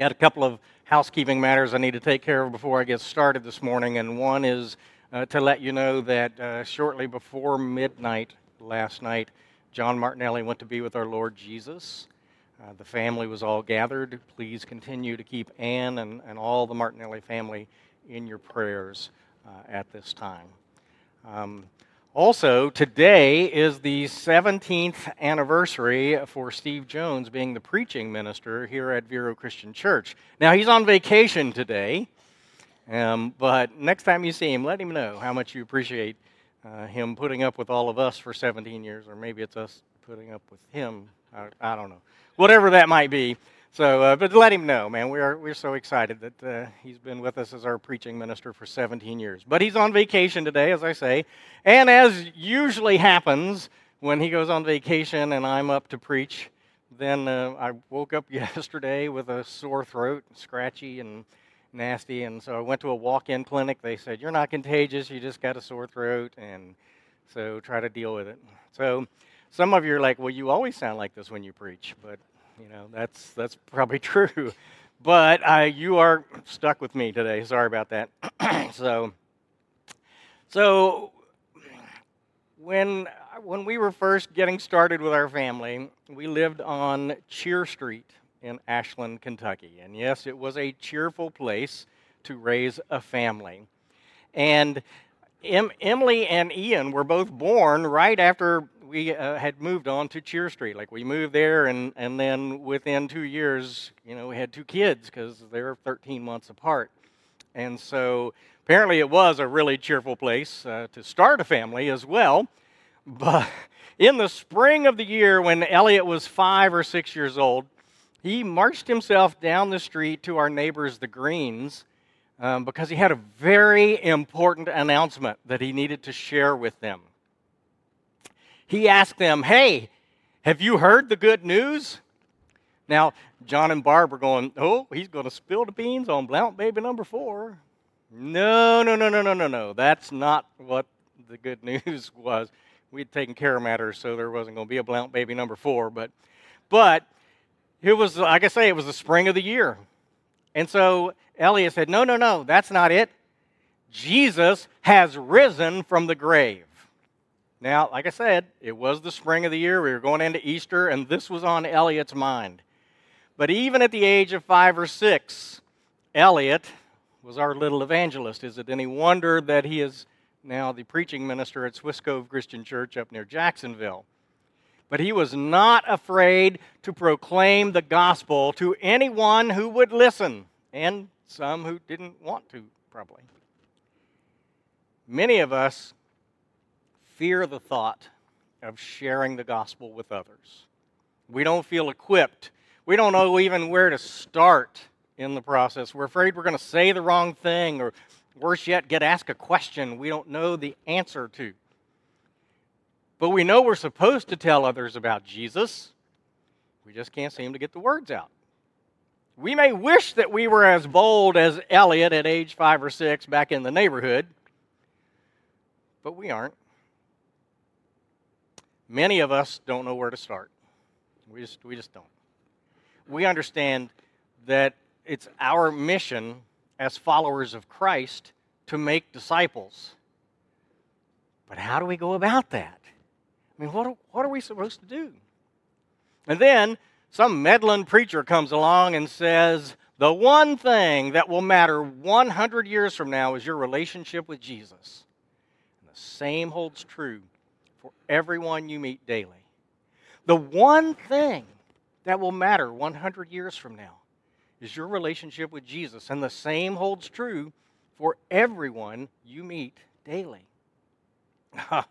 Got a couple of housekeeping matters I need to take care of before I get started this morning, and one is uh, to let you know that uh, shortly before midnight last night, John Martinelli went to be with our Lord Jesus. Uh, the family was all gathered. Please continue to keep Anne and, and all the Martinelli family in your prayers uh, at this time. Um, also, today is the 17th anniversary for Steve Jones being the preaching minister here at Vero Christian Church. Now, he's on vacation today, um, but next time you see him, let him know how much you appreciate uh, him putting up with all of us for 17 years, or maybe it's us putting up with him. I, I don't know. Whatever that might be. So, uh, but let him know, man. We are we're so excited that uh, he's been with us as our preaching minister for 17 years. But he's on vacation today, as I say, and as usually happens when he goes on vacation and I'm up to preach, then uh, I woke up yesterday with a sore throat, scratchy and nasty, and so I went to a walk-in clinic. They said you're not contagious, you just got a sore throat, and so try to deal with it. So. Some of you are like, well, you always sound like this when you preach, but you know, that's that's probably true. But you are stuck with me today. Sorry about that. so, so when when we were first getting started with our family, we lived on Cheer Street in Ashland, Kentucky. And yes, it was a cheerful place to raise a family. And em- Emily and Ian were both born right after we uh, had moved on to Cheer Street. Like we moved there, and, and then within two years, you know, we had two kids because they were 13 months apart. And so apparently it was a really cheerful place uh, to start a family as well. But in the spring of the year, when Elliot was five or six years old, he marched himself down the street to our neighbors, the Greens, um, because he had a very important announcement that he needed to share with them he asked them, Hey, have you heard the good news? Now, John and Barb are going, Oh, he's going to spill the beans on Blount baby number four. No, no, no, no, no, no, no. That's not what the good news was. We'd taken care of matters, so there wasn't going to be a Blount baby number four. But, but it was, like I say, it was the spring of the year. And so Elliot said, No, no, no, that's not it. Jesus has risen from the grave. Now, like I said, it was the spring of the year. We were going into Easter, and this was on Elliot's mind. But even at the age of five or six, Elliot was our little evangelist. Is it any wonder that he is now the preaching minister at Swiss Cove Christian Church up near Jacksonville? But he was not afraid to proclaim the gospel to anyone who would listen, and some who didn't want to, probably. Many of us fear the thought of sharing the gospel with others. We don't feel equipped. We don't know even where to start in the process. We're afraid we're going to say the wrong thing, or worse yet, get asked a question we don't know the answer to. But we know we're supposed to tell others about Jesus. We just can't seem to get the words out. We may wish that we were as bold as Elliot at age five or six back in the neighborhood, but we aren't. Many of us don't know where to start. We just, we just don't. We understand that it's our mission as followers of Christ to make disciples. But how do we go about that? I mean, what what are we supposed to do? And then some meddling preacher comes along and says, the one thing that will matter 100 years from now is your relationship with Jesus. And the same holds true for everyone you meet daily. The one thing that will matter 100 years from now is your relationship with Jesus. And the same holds true for everyone you meet daily.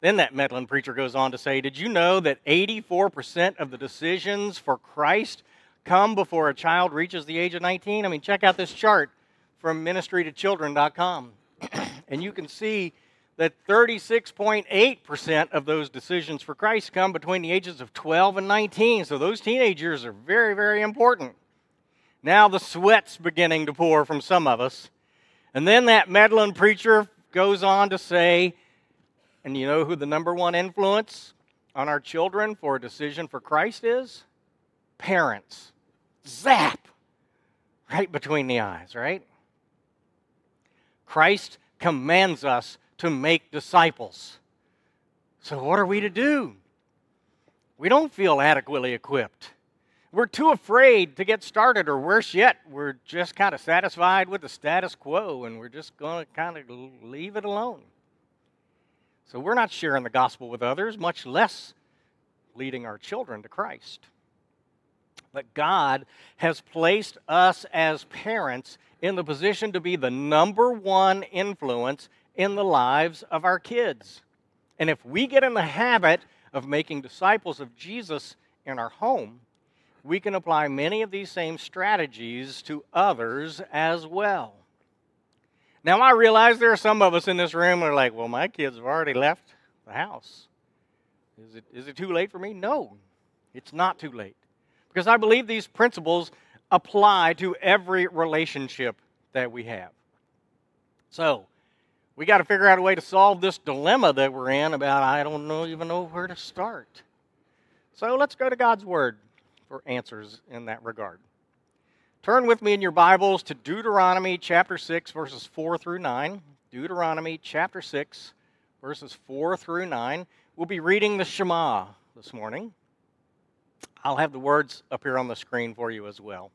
then that meddling preacher goes on to say Did you know that 84% of the decisions for Christ come before a child reaches the age of 19? I mean, check out this chart from ministrytochildren.com. and you can see that 36.8% of those decisions for Christ come between the ages of 12 and 19. So those teenage years are very, very important. Now the sweat's beginning to pour from some of us. And then that meddling preacher goes on to say, and you know who the number one influence on our children for a decision for Christ is? Parents. Zap! right between the eyes, right? Christ commands us to make disciples. So, what are we to do? We don't feel adequately equipped. We're too afraid to get started, or worse yet, we're just kind of satisfied with the status quo and we're just going to kind of leave it alone. So, we're not sharing the gospel with others, much less leading our children to Christ. But God has placed us as parents in the position to be the number one influence in the lives of our kids. And if we get in the habit of making disciples of Jesus in our home, we can apply many of these same strategies to others as well. Now, I realize there are some of us in this room that are like, well, my kids have already left the house. Is it, is it too late for me? No, it's not too late. Because I believe these principles apply to every relationship that we have. So, we got to figure out a way to solve this dilemma that we're in about I don't know even know where to start. So, let's go to God's word for answers in that regard. Turn with me in your Bibles to Deuteronomy chapter 6 verses 4 through 9. Deuteronomy chapter 6 verses 4 through 9. We'll be reading the Shema this morning. I'll have the words up here on the screen for you as well.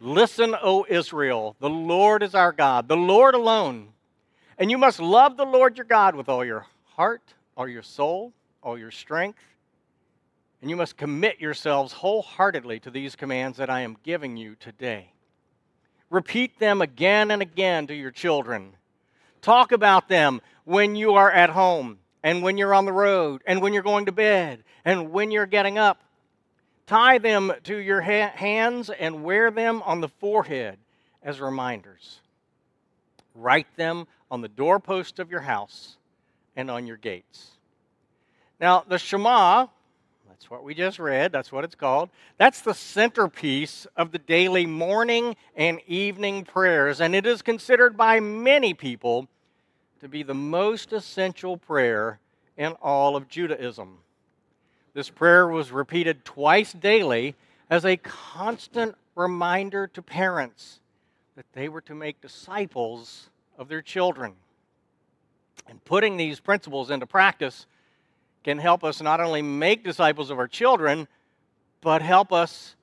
Listen, O Israel, the Lord is our God, the Lord alone. And you must love the Lord your God with all your heart, all your soul, all your strength. And you must commit yourselves wholeheartedly to these commands that I am giving you today. Repeat them again and again to your children. Talk about them when you are at home, and when you're on the road, and when you're going to bed, and when you're getting up. Tie them to your ha- hands and wear them on the forehead as reminders. Write them on the doorpost of your house and on your gates. Now, the Shema, that's what we just read, that's what it's called. That's the centerpiece of the daily morning and evening prayers, and it is considered by many people to be the most essential prayer in all of Judaism. This prayer was repeated twice daily as a constant reminder to parents that they were to make disciples of their children. And putting these principles into practice can help us not only make disciples of our children, but help us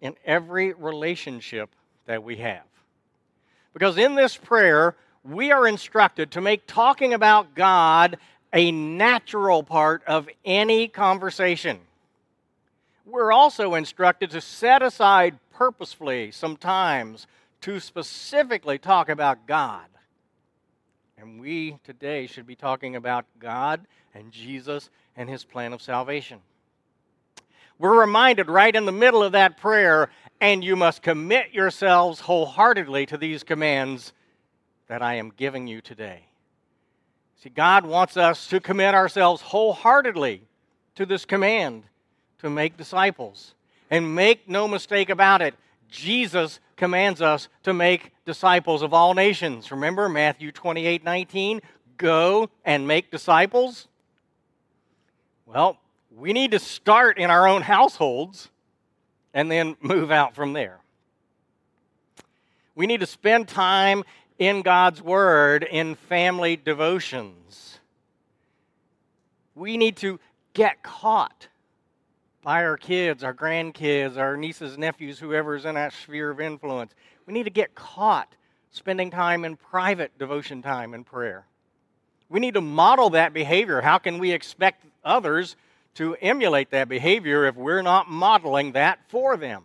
in every relationship that we have. Because in this prayer, we are instructed to make talking about God a natural part of any conversation. We're also instructed to set aside purposefully sometimes to specifically talk about God. And we today should be talking about God and Jesus and his plan of salvation. We're reminded right in the middle of that prayer, and you must commit yourselves wholeheartedly to these commands that I am giving you today. See, God wants us to commit ourselves wholeheartedly to this command to make disciples. And make no mistake about it, Jesus commands us to make disciples of all nations. Remember Matthew 28 19? Go and make disciples. Well, we need to start in our own households and then move out from there. We need to spend time in God's Word in family devotions. We need to get caught by our kids, our grandkids, our nieces, nephews, whoever is in that sphere of influence. We need to get caught spending time in private devotion time and prayer. We need to model that behavior. How can we expect others to emulate that behavior if we're not modeling that for them?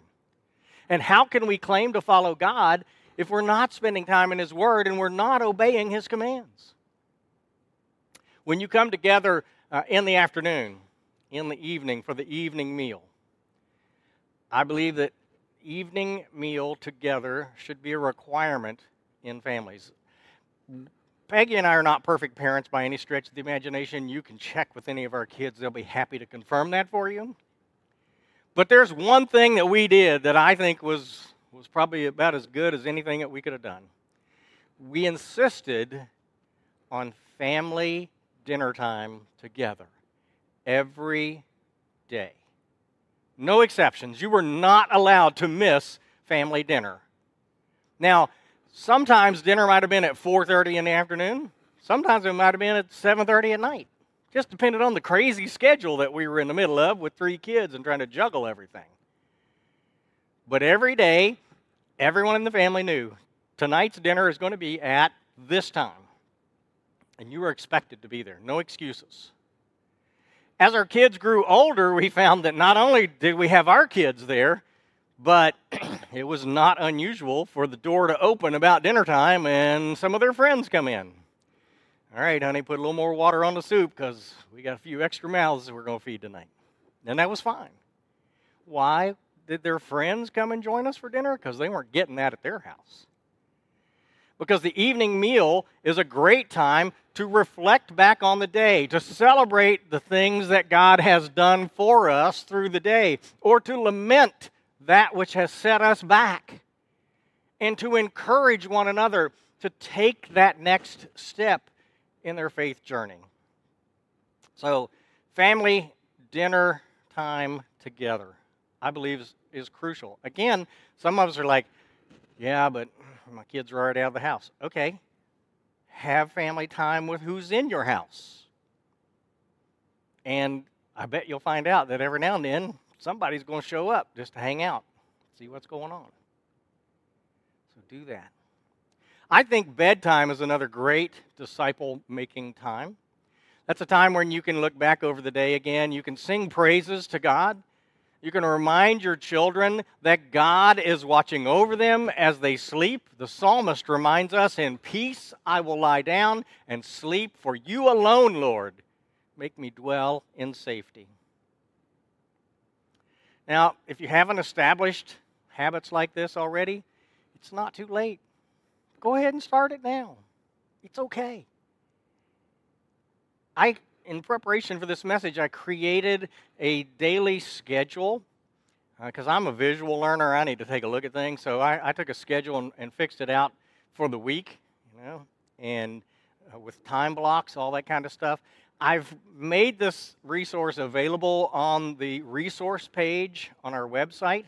And how can we claim to follow God if we're not spending time in His Word and we're not obeying His commands. When you come together uh, in the afternoon, in the evening for the evening meal, I believe that evening meal together should be a requirement in families. Peggy and I are not perfect parents by any stretch of the imagination. You can check with any of our kids, they'll be happy to confirm that for you. But there's one thing that we did that I think was was probably about as good as anything that we could have done. We insisted on family dinner time together every day. No exceptions. You were not allowed to miss family dinner Now, sometimes dinner might have been at 4:30 in the afternoon. Sometimes it might have been at 7:30 at night. Just depended on the crazy schedule that we were in the middle of with three kids and trying to juggle everything. But every day, everyone in the family knew tonight's dinner is going to be at this time. And you were expected to be there, no excuses. As our kids grew older, we found that not only did we have our kids there, but it was not unusual for the door to open about dinner time and some of their friends come in. All right, honey, put a little more water on the soup because we got a few extra mouths we're going to feed tonight. And that was fine. Why did their friends come and join us for dinner? Because they weren't getting that at their house. Because the evening meal is a great time to reflect back on the day, to celebrate the things that God has done for us through the day, or to lament that which has set us back, and to encourage one another to take that next step in their faith journey. So, family dinner time together, I believe, is, is crucial. Again, some of us are like, yeah, but my kids are already out of the house. Okay, have family time with who's in your house. And I bet you'll find out that every now and then somebody's going to show up just to hang out, see what's going on. So do that. I think bedtime is another great disciple making time. That's a time when you can look back over the day again. You can sing praises to God. You can remind your children that God is watching over them as they sleep. The psalmist reminds us, In peace I will lie down and sleep, for you alone, Lord, make me dwell in safety. Now, if you haven't established habits like this already, it's not too late. Go ahead and start it now. It's okay. I, in preparation for this message, I created a daily schedule because uh, I'm a visual learner. I need to take a look at things. So I, I took a schedule and, and, fixed it out for the week, you know, and uh, with time blocks, all that kind of stuff. I've made this resource available on the resource page on our website.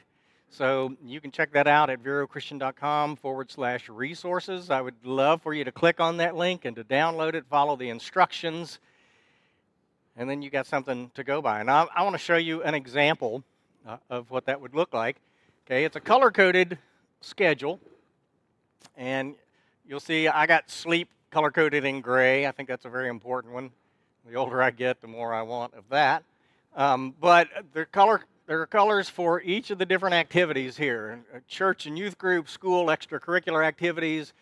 So you can check that out at verochristian.com forward slash resources. I would love for you to click on that link and to download it, follow the instructions, and then you got something to go by. And I, I want to show you an example uh, of what that would look like. Okay, it's a color coded schedule, and you'll see I got sleep color coded in gray. I think that's a very important one. The older I get, the more I want of that. Um, but the color there are colors for each of the different activities here uh, church and youth group, school, extracurricular activities,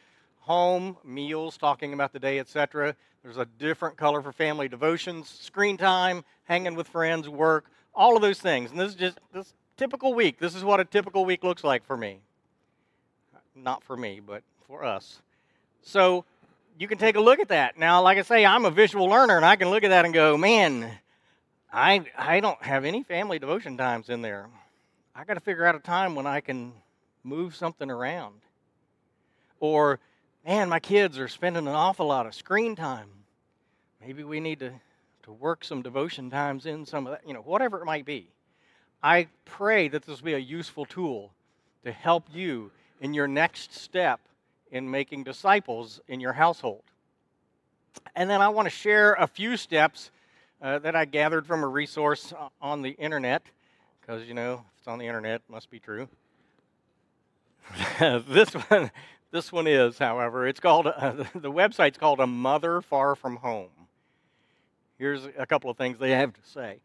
home, meals, talking about the day, etc. There's a different color for family devotions, screen time, hanging with friends, work, all of those things. And this is just this typical week. This is what a typical week looks like for me. Not for me, but for us. So you can take a look at that. Now, like I say, I'm a visual learner, and I can look at that and go, man, I, I don't have any family devotion times in there. I got to figure out a time when I can move something around. Or, man, my kids are spending an awful lot of screen time. Maybe we need to, to work some devotion times in some of that, you know, whatever it might be. I pray that this will be a useful tool to help you in your next step in making disciples in your household. And then I want to share a few steps uh, that I gathered from a resource on the internet, because, you know, if it's on the internet, it must be true. this one, this one is, however, it's called uh, the website's called "A Mother Far from Home." Here's a couple of things they have to say.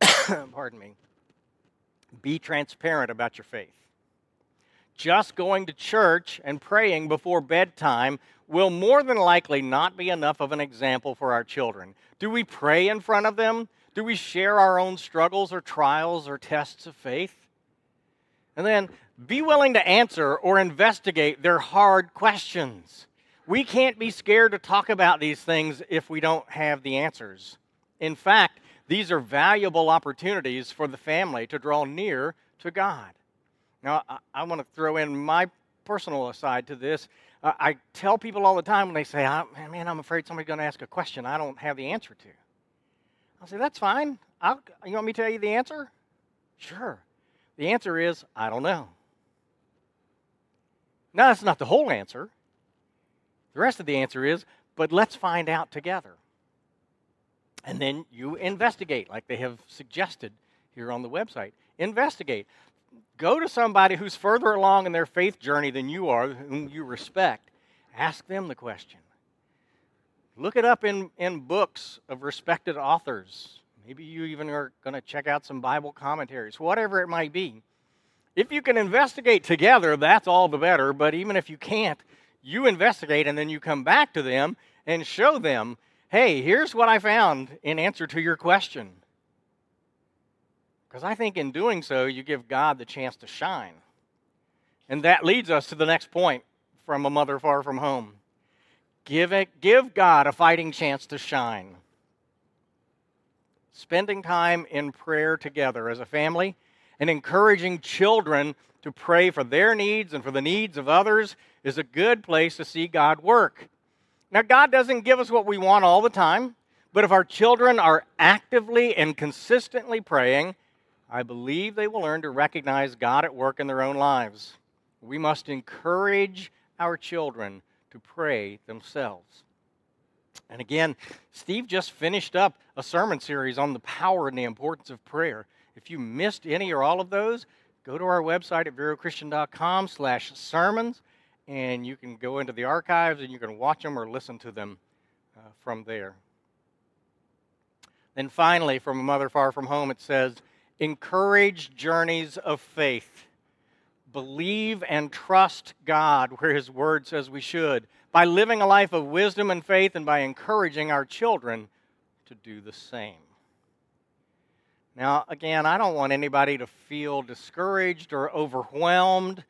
Pardon me. Be transparent about your faith. Just going to church and praying before bedtime will more than likely not be enough of an example for our children. Do we pray in front of them? Do we share our own struggles or trials or tests of faith? And then be willing to answer or investigate their hard questions. We can't be scared to talk about these things if we don't have the answers. In fact, these are valuable opportunities for the family to draw near to God. Now, I, I want to throw in my personal aside to this. Uh, I tell people all the time when they say, man, I'm afraid somebody's going to ask a question I don't have the answer to. I'll say, that's fine. I'll, you want me to tell you the answer? Sure. The answer is, I don't know. Now, that's not the whole answer. The rest of the answer is, but let's find out together. And then you investigate, like they have suggested here on the website. Investigate. Go to somebody who's further along in their faith journey than you are, whom you respect. Ask them the question. Look it up in, in books of respected authors. Maybe you even are going to check out some Bible commentaries, whatever it might be. If you can investigate together, that's all the better. But even if you can't, you investigate and then you come back to them and show them, hey, here's what I found in answer to your question. Because I think in doing so, you give God the chance to shine. And that leads us to the next point from a mother far from home. Give, it, give God a fighting chance to shine. Spending time in prayer together as a family and encouraging children to pray for their needs and for the needs of others is a good place to see God work. Now, God doesn't give us what we want all the time, but if our children are actively and consistently praying, I believe they will learn to recognize God at work in their own lives. We must encourage our children to pray themselves. And again, Steve just finished up a sermon series on the power and the importance of prayer. If you missed any or all of those, go to our website at verochristian.com slash sermons, and you can go into the archives and you can watch them or listen to them uh, from there. Then finally, from a mother far from home, it says, encourage journeys of faith. Believe and trust God where His Word says we should by living a life of wisdom and faith and by encouraging our children to do the same. Now, again, I don't want anybody to feel discouraged or overwhelmed,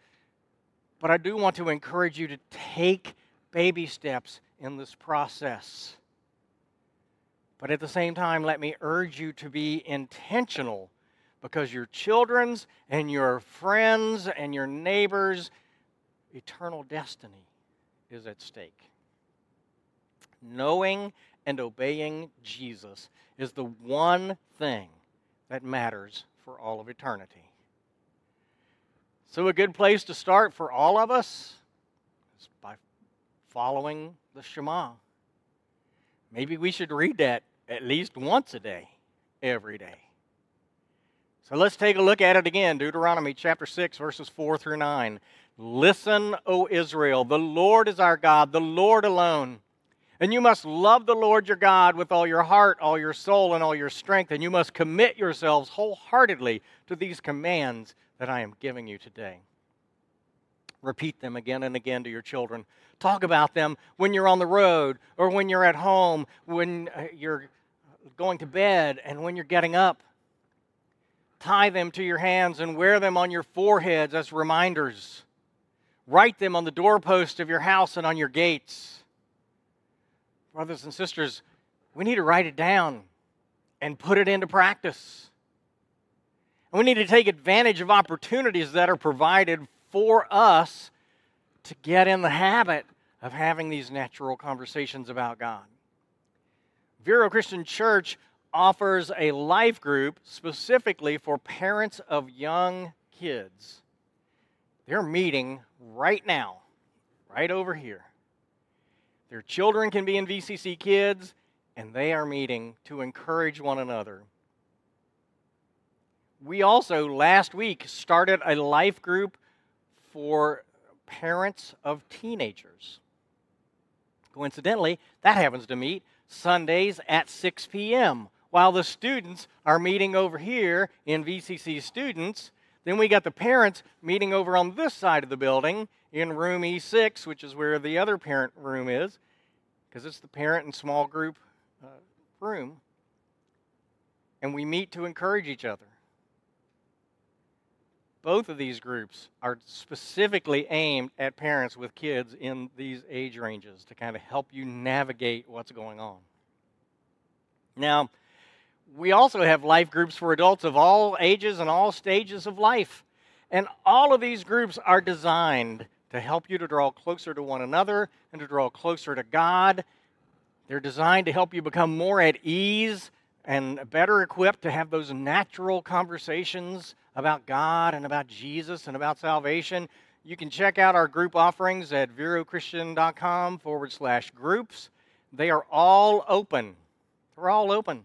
but I do want to encourage you to take baby steps in this process. But at the same time, let me urge you to be intentional because your children's and your friends and your neighbors' eternal destiny is at stake. Knowing and obeying Jesus is the one thing that matters for all of eternity. So, a good place to start for all of us is by following the Shema. Maybe we should read that at least once a day, every day. So let's take a look at it again. Deuteronomy chapter 6, verses 4 through 9. Listen, O Israel, the Lord is our God, the Lord alone. And you must love the Lord your God with all your heart, all your soul, and all your strength. And you must commit yourselves wholeheartedly to these commands that I am giving you today. Repeat them again and again to your children. Talk about them when you're on the road, or when you're at home, when uh, you're going to bed, and when you're getting up. Tie them to your hands and wear them on your foreheads as reminders. Write them on the doorpost of your house and on your gates. Brothers and sisters, we need to write it down and put it into practice. And we need to take advantage of opportunities that are provided for us to get in the habit of having these natural conversations about God. Vero Christian Church offers a life group specifically for parents of young kids. They're meeting right now, right over here. Their children can be in VCC Kids, and they are meeting to encourage one another. We also, last week, started a life group for parents of teenagers. Coincidentally, that happens to meet Sundays at 6 p.m. While the students are meeting over here in VCC Students, then we got the parents meeting over on this side of the building in room E6, which is where the other parent room is, because it's the parent and small group uh, room. And we meet to encourage each other. Both of these groups are specifically aimed at parents with kids in these age ranges to kind of help you navigate what's going on. Now, we also have life groups for adults of all ages and all stages of life. And all of these groups are designed to help you to draw closer to one another and to draw closer to God. They're designed to help you become more at ease and better equipped to have those natural conversations about God and about Jesus and about salvation. You can check out our group offerings at verochristian.com forward slash groups. They are all open. They're all open.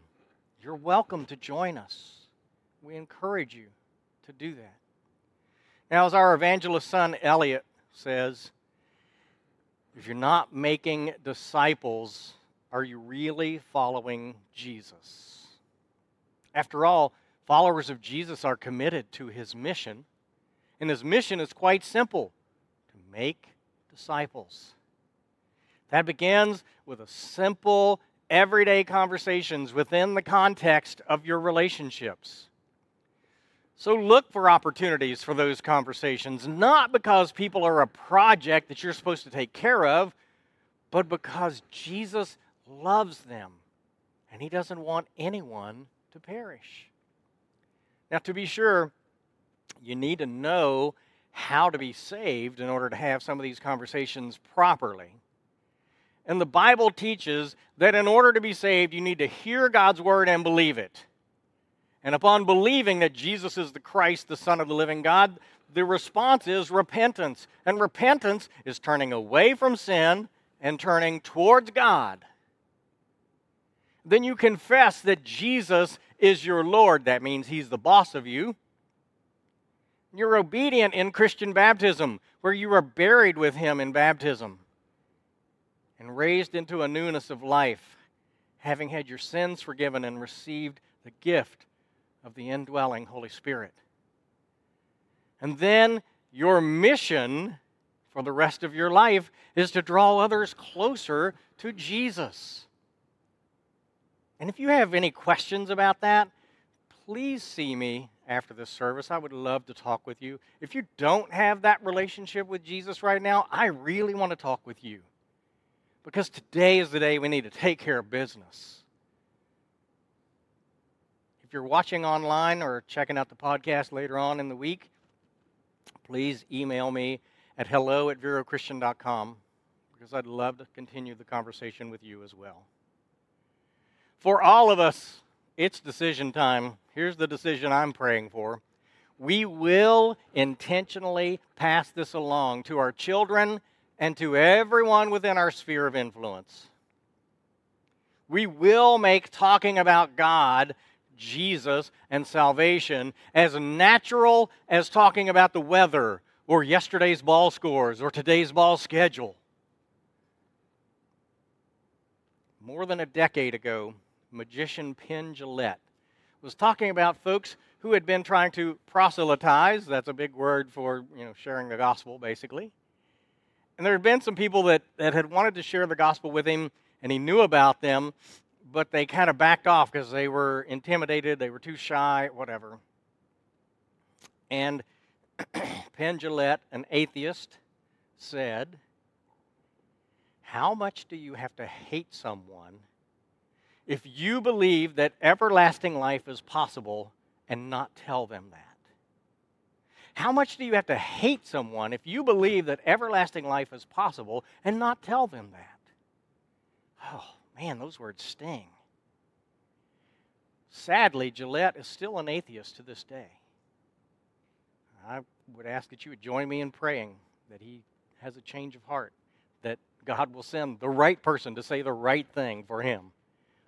You're welcome to join us. We encourage you to do that. Now, as our evangelist son Elliot says, if you're not making disciples, are you really following Jesus? After all, followers of Jesus are committed to his mission, and his mission is quite simple to make disciples. That begins with a simple, everyday conversations within the context of your relationships. So look for opportunities for those conversations, not because people are a project that you're supposed to take care of, but because Jesus loves them and he doesn't want anyone to perish. Now, to be sure, you need to know how to be saved in order to have some of these conversations properly. And the Bible teaches that in order to be saved, you need to hear God's word and believe it. And upon believing that Jesus is the Christ, the Son of the living God, the response is repentance. And repentance is turning away from sin and turning towards God. Then you confess that Jesus is your Lord. That means He's the boss of you. You're obedient in Christian baptism, where you are buried with Him in baptism and raised into a newness of life, having had your sins forgiven and received the gift of the indwelling Holy Spirit. And then your mission for the rest of your life is to draw others closer to Jesus. And if you have any questions about that, please see me after this service. I would love to talk with you. If you don't have that relationship with Jesus right now, I really want to talk with you. Because today is the day we need to take care of business you're watching online or checking out the podcast later on in the week, please email me at hello at verochristian.com because I'd love to continue the conversation with you as well. For all of us, it's decision time. Here's the decision I'm praying for. We will intentionally pass this along to our children and to everyone within our sphere of influence. We will make talking about God Jesus and salvation as natural as talking about the weather or yesterday's ball scores or today's ball schedule. More than a decade ago, magician Penn Jillette was talking about folks who had been trying to proselytize. That's a big word for you know sharing the gospel, basically. And there had been some people that, that had wanted to share the gospel with him, and he knew about them, but they kind of backed off because they were intimidated, they were too shy, whatever. And Penn an atheist, said, How much do you have to hate someone if you believe that everlasting life is possible and not tell them that? How much do you have to hate someone if you believe that everlasting life is possible and not tell them that? Oh, Man, those words sting. Sadly, Jillette is still an atheist to this day. I would ask that you would join me in praying that he has a change of heart, that God will send the right person to say the right thing for him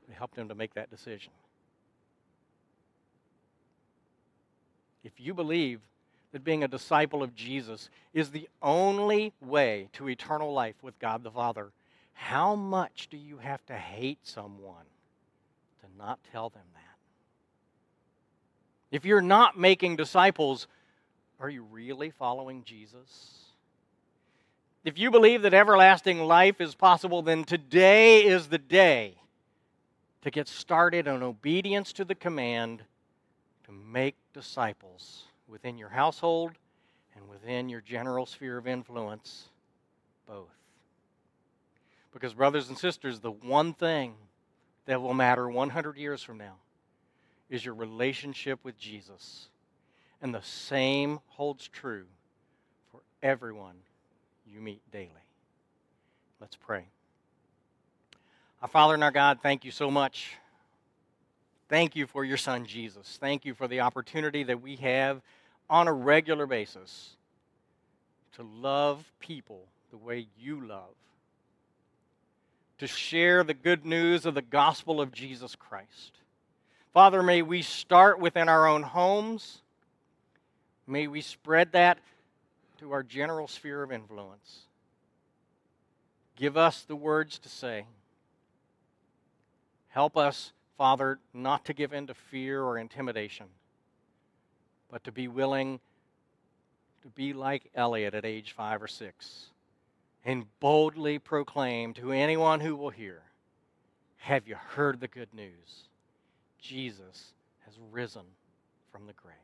to help him to make that decision. If you believe that being a disciple of Jesus is the only way to eternal life with God the Father, how much do you have to hate someone to not tell them that? If you're not making disciples, are you really following Jesus? If you believe that everlasting life is possible, then today is the day to get started on obedience to the command to make disciples within your household and within your general sphere of influence, both. Because, brothers and sisters, the one thing that will matter 100 years from now is your relationship with Jesus. And the same holds true for everyone you meet daily. Let's pray. Our Father and our God, thank you so much. Thank you for your Son, Jesus. Thank you for the opportunity that we have on a regular basis to love people the way you love, to share the good news of the gospel of Jesus Christ. Father, may we start within our own homes. May we spread that to our general sphere of influence. Give us the words to say. Help us, Father, not to give in to fear or intimidation, but to be willing to be like Elliot at age five or six and boldly proclaim to anyone who will hear Have you heard the good news? Jesus has risen from the grave.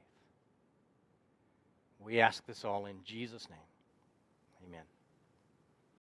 We ask this all in Jesus' name.